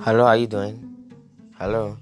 Hello, how you doing? Hello.